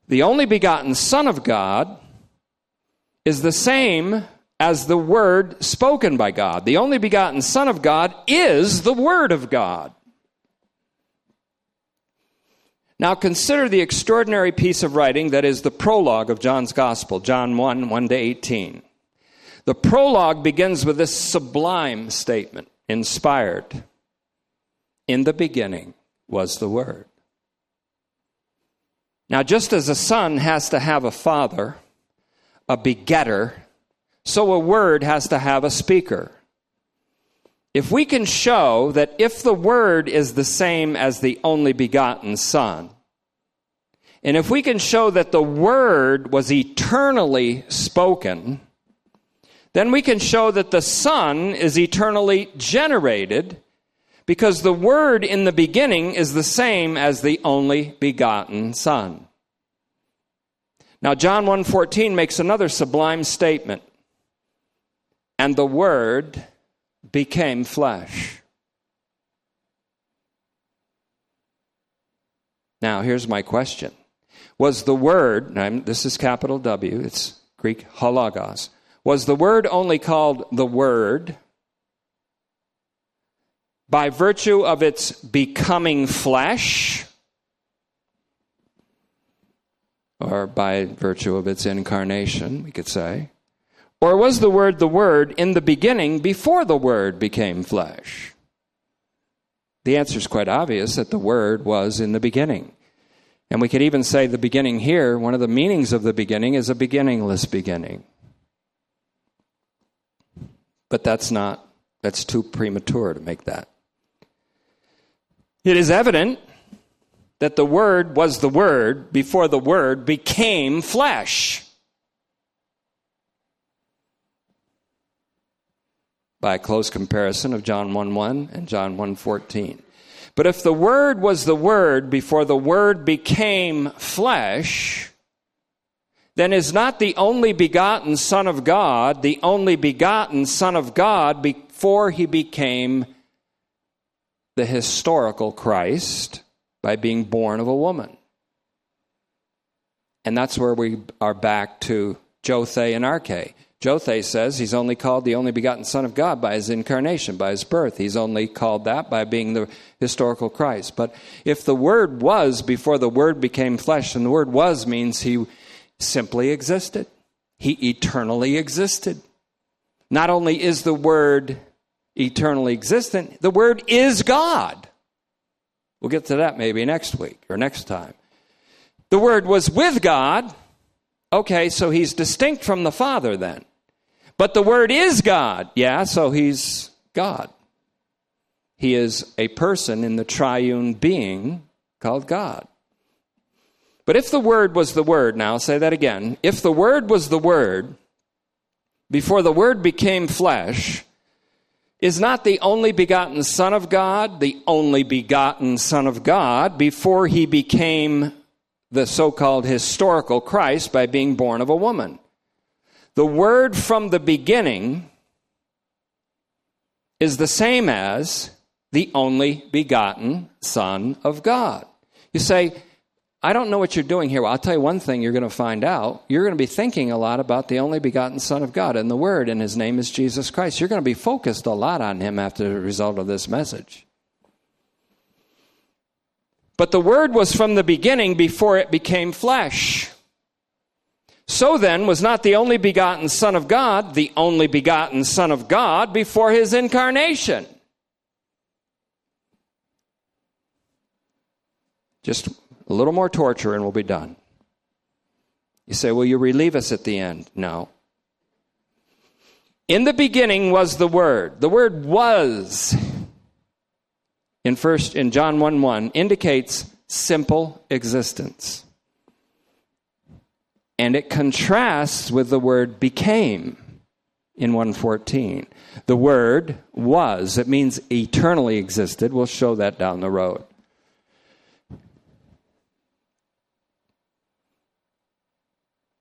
The only begotten Son of God is the same as the Word spoken by God. The only begotten Son of God is the Word of God. Now consider the extraordinary piece of writing that is the prologue of John's Gospel, John 1 1 to 18. The prologue begins with this sublime statement, inspired. In the beginning was the Word. Now, just as a son has to have a father, a begetter, so a word has to have a speaker. If we can show that if the word is the same as the only begotten Son, and if we can show that the word was eternally spoken, then we can show that the Son is eternally generated because the Word in the beginning is the same as the only begotten Son. Now John 1:14 makes another sublime statement. And the Word became flesh. Now, here's my question was the word, this is capital W, it's Greek ho logos, was the word only called the word by virtue of its becoming flesh or by virtue of its incarnation, we could say? Or was the Word the Word in the beginning before the Word became flesh? The answer is quite obvious that the Word was in the beginning. And we could even say the beginning here, one of the meanings of the beginning is a beginningless beginning. But that's not, that's too premature to make that. It is evident that the Word was the Word before the Word became flesh. By a close comparison of John 1 1 and John 1 14. But if the Word was the Word before the Word became flesh, then is not the only begotten Son of God the only begotten Son of God before he became the historical Christ? by being born of a woman. And that's where we are back to Jothe and Arche. Jothe says he's only called the only begotten Son of God by his incarnation, by his birth. He's only called that by being the historical Christ. But if the Word was before the Word became flesh, and the Word was means he simply existed, he eternally existed. Not only is the Word eternally existent, the Word is God. We'll get to that maybe next week or next time. The Word was with God. Okay, so he's distinct from the Father then. But the Word is God. Yeah, so he's God. He is a person in the triune being called God. But if the Word was the Word, now I'll say that again. If the Word was the Word, before the Word became flesh, is not the only begotten Son of God, the only begotten Son of God, before he became the so called historical Christ by being born of a woman. The word from the beginning is the same as the only begotten Son of God. You say, I don't know what you're doing here. Well, I'll tell you one thing you're going to find out. You're going to be thinking a lot about the only begotten Son of God and the Word, and His name is Jesus Christ. You're going to be focused a lot on Him after the result of this message. But the Word was from the beginning before it became flesh. So then, was not the only begotten Son of God the only begotten Son of God before His incarnation? Just a little more torture and we'll be done. You say, Will you relieve us at the end? No. In the beginning was the Word. The word was in first in John 1 1 indicates simple existence. And it contrasts with the word became in 114. The word was, it means eternally existed. We'll show that down the road.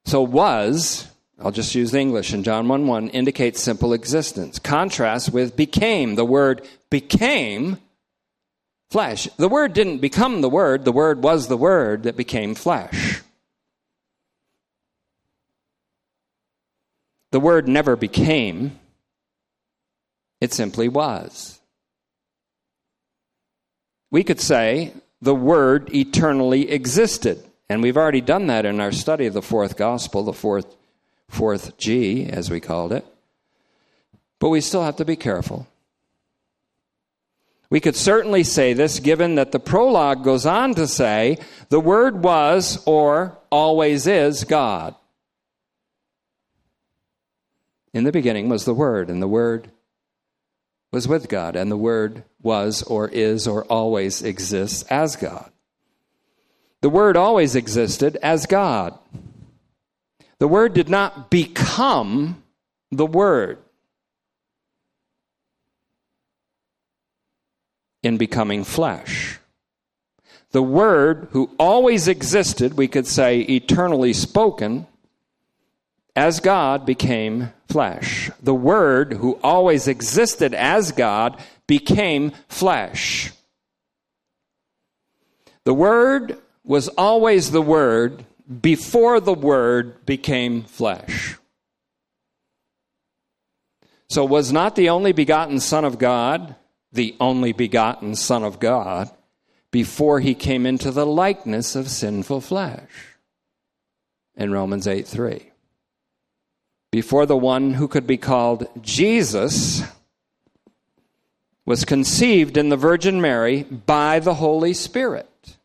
So was, I'll just use English in John 1 1, indicates simple existence. Contrast with became. The word became flesh. The word didn't become the word, the word was the word that became flesh. The word never became, it simply was. We could say the word eternally existed. And we've already done that in our study of the fourth gospel, the fourth, fourth G, as we called it. But we still have to be careful. We could certainly say this given that the prologue goes on to say, the Word was or always is God. In the beginning was the Word, and the Word was with God, and the Word was or is or always exists as God. The Word always existed as God. The Word did not become the Word in becoming flesh. The Word, who always existed, we could say eternally spoken, as God became flesh. The Word, who always existed as God, became flesh. The Word was always the Word before the Word became flesh. So, was not the only begotten Son of God the only begotten Son of God before he came into the likeness of sinful flesh? In Romans 8 3. Before the one who could be called Jesus was conceived in the Virgin Mary by the Holy Spirit.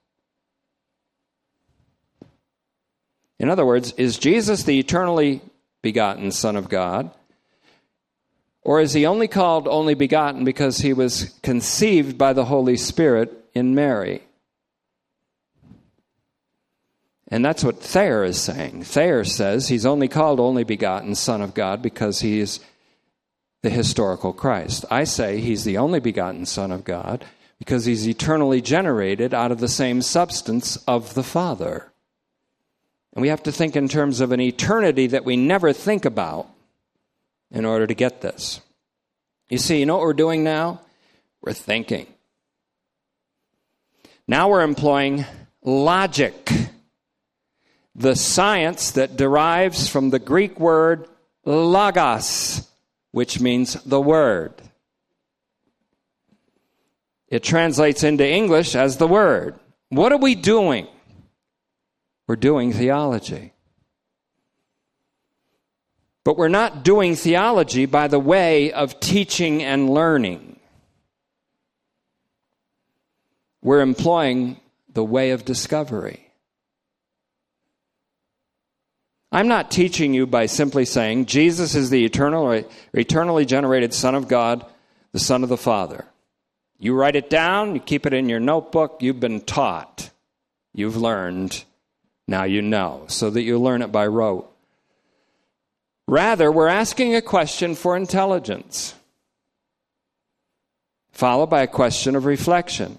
In other words, is Jesus the eternally begotten Son of God? Or is he only called only begotten because he was conceived by the Holy Spirit in Mary? And that's what Thayer is saying. Thayer says he's only called only begotten Son of God because he is the historical Christ. I say he's the only begotten Son of God because he's eternally generated out of the same substance of the Father. And we have to think in terms of an eternity that we never think about in order to get this. You see, you know what we're doing now? We're thinking. Now we're employing logic, the science that derives from the Greek word logos, which means the word. It translates into English as the word. What are we doing? We're doing theology. But we're not doing theology by the way of teaching and learning. We're employing the way of discovery. I'm not teaching you by simply saying Jesus is the eternal eternally generated Son of God, the Son of the Father. You write it down, you keep it in your notebook, you've been taught, you've learned, now you know, so that you learn it by rote. Rather, we're asking a question for intelligence, followed by a question of reflection,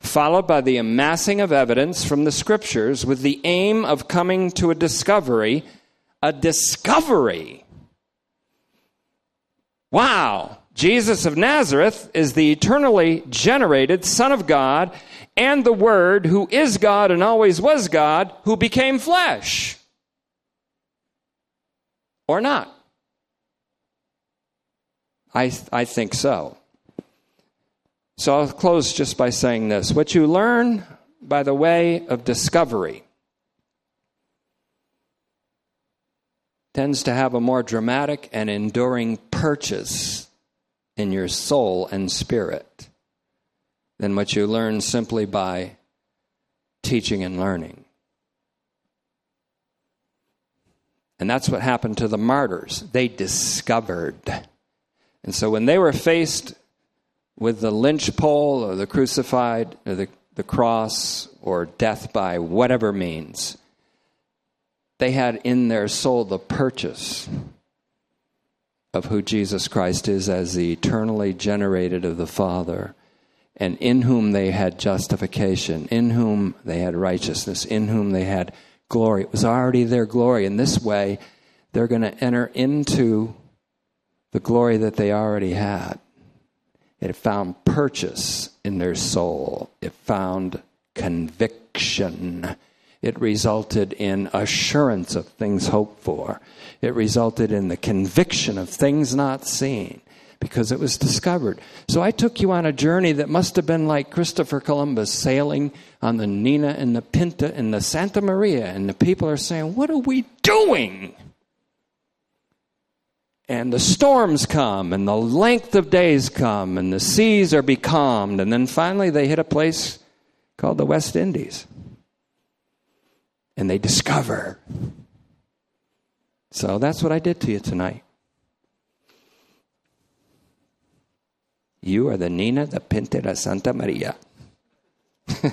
followed by the amassing of evidence from the scriptures with the aim of coming to a discovery. A discovery. Wow! Jesus of Nazareth is the eternally generated Son of God and the Word who is God and always was God who became flesh or not? I, I think so. So I'll close just by saying this. What you learn by the way of discovery tends to have a more dramatic and enduring purchase in your soul and spirit than what you learn simply by teaching and learning. And that's what happened to the martyrs. They discovered. And so when they were faced with the lynch pole or the crucified or the, the cross or death by whatever means, they had in their soul the purchase of who Jesus Christ is as the eternally generated of the Father, and in whom they had justification, in whom they had righteousness, in whom they had glory. It was already their glory. In this way, they're going to enter into the glory that they already had. It found purchase in their soul, it found conviction. It resulted in assurance of things hoped for. It resulted in the conviction of things not seen because it was discovered. So I took you on a journey that must have been like Christopher Columbus sailing on the Nina and the Pinta and the Santa Maria, and the people are saying, What are we doing? And the storms come, and the length of days come, and the seas are becalmed, and then finally they hit a place called the West Indies. And they discover. So that's what I did to you tonight. You are the Nina, the Pinta, the Santa Maria.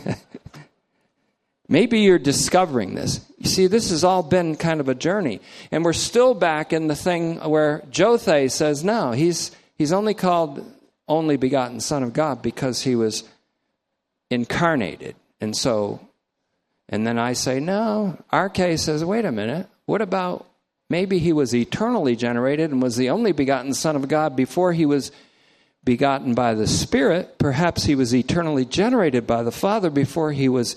Maybe you're discovering this. You see, this has all been kind of a journey. And we're still back in the thing where Jothay says, no, he's, he's only called only begotten Son of God because he was incarnated. And so, and then I say, no, our case says, wait a minute, what about maybe he was eternally generated and was the only begotten Son of God before he was begotten by the Spirit, perhaps he was eternally generated by the Father before he was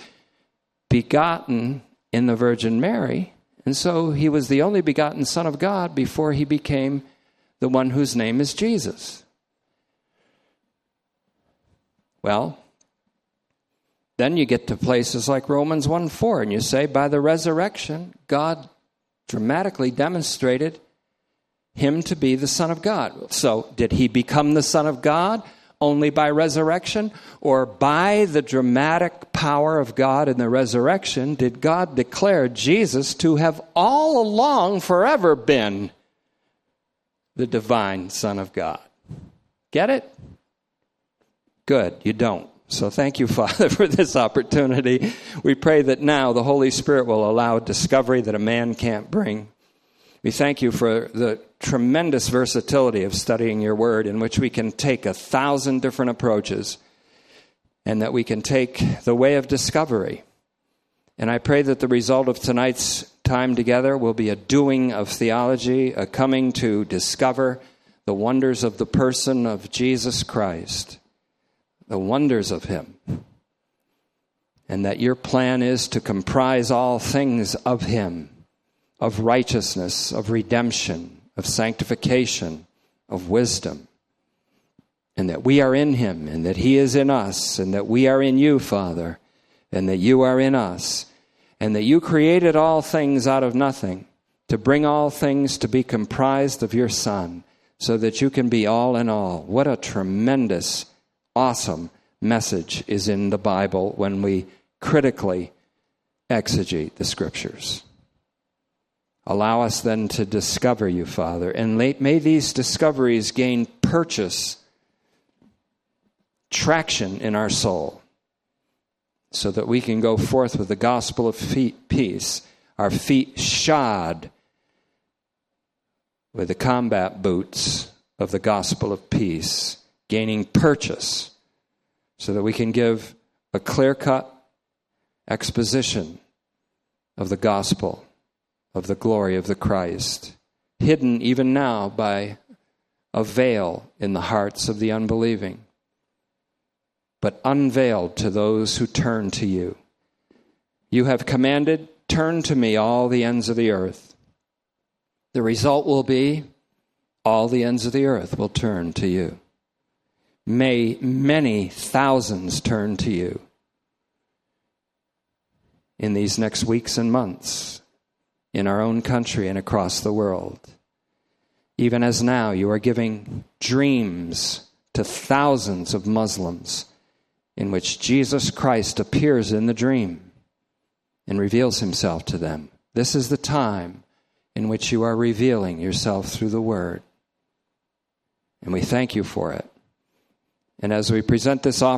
begotten in the Virgin Mary, and so he was the only begotten Son of God before he became the one whose name is Jesus. Well, then you get to places like Romans 1 4, and you say, by the resurrection, God dramatically demonstrated him to be the Son of God. So, did he become the Son of God only by resurrection? Or by the dramatic power of God in the resurrection, did God declare Jesus to have all along forever been the divine Son of God? Get it? Good, you don't. So thank you, Father, for this opportunity. We pray that now the Holy Spirit will allow discovery that a man can't bring. We thank you for the tremendous versatility of studying your word, in which we can take a thousand different approaches and that we can take the way of discovery. And I pray that the result of tonight's time together will be a doing of theology, a coming to discover the wonders of the person of Jesus Christ the wonders of Him. And that your plan is to comprise all things of Him of righteousness, of redemption, of sanctification, of wisdom. And that we are in Him, and that He is in us, and that we are in you, Father, and that you are in us, and that you created all things out of nothing to bring all things to be comprised of your Son, so that you can be all in all. What a tremendous awesome message is in the Bible when we critically exegete the scriptures. Allow us then to discover you, Father, and may these discoveries gain purchase, traction in our soul, so that we can go forth with the gospel of peace, our feet shod with the combat boots of the gospel of peace gaining purchase so that we can give a clear cut exposition of the gospel, of the glory of the Christ, hidden even now by a veil in the hearts of the unbelieving, but unveiled to those who turn to you. You have commanded, Turn to me, all the ends of the earth. The result will be all the ends of the earth will turn to you. May many thousands turn to you in these next weeks and months in our own country and across the world. Even as now, you are giving dreams to thousands of Muslims in which Jesus Christ appears in the dream and reveals himself to them. This is the time in which you are revealing yourself through the Word. And we thank you for it. And as we present this offering,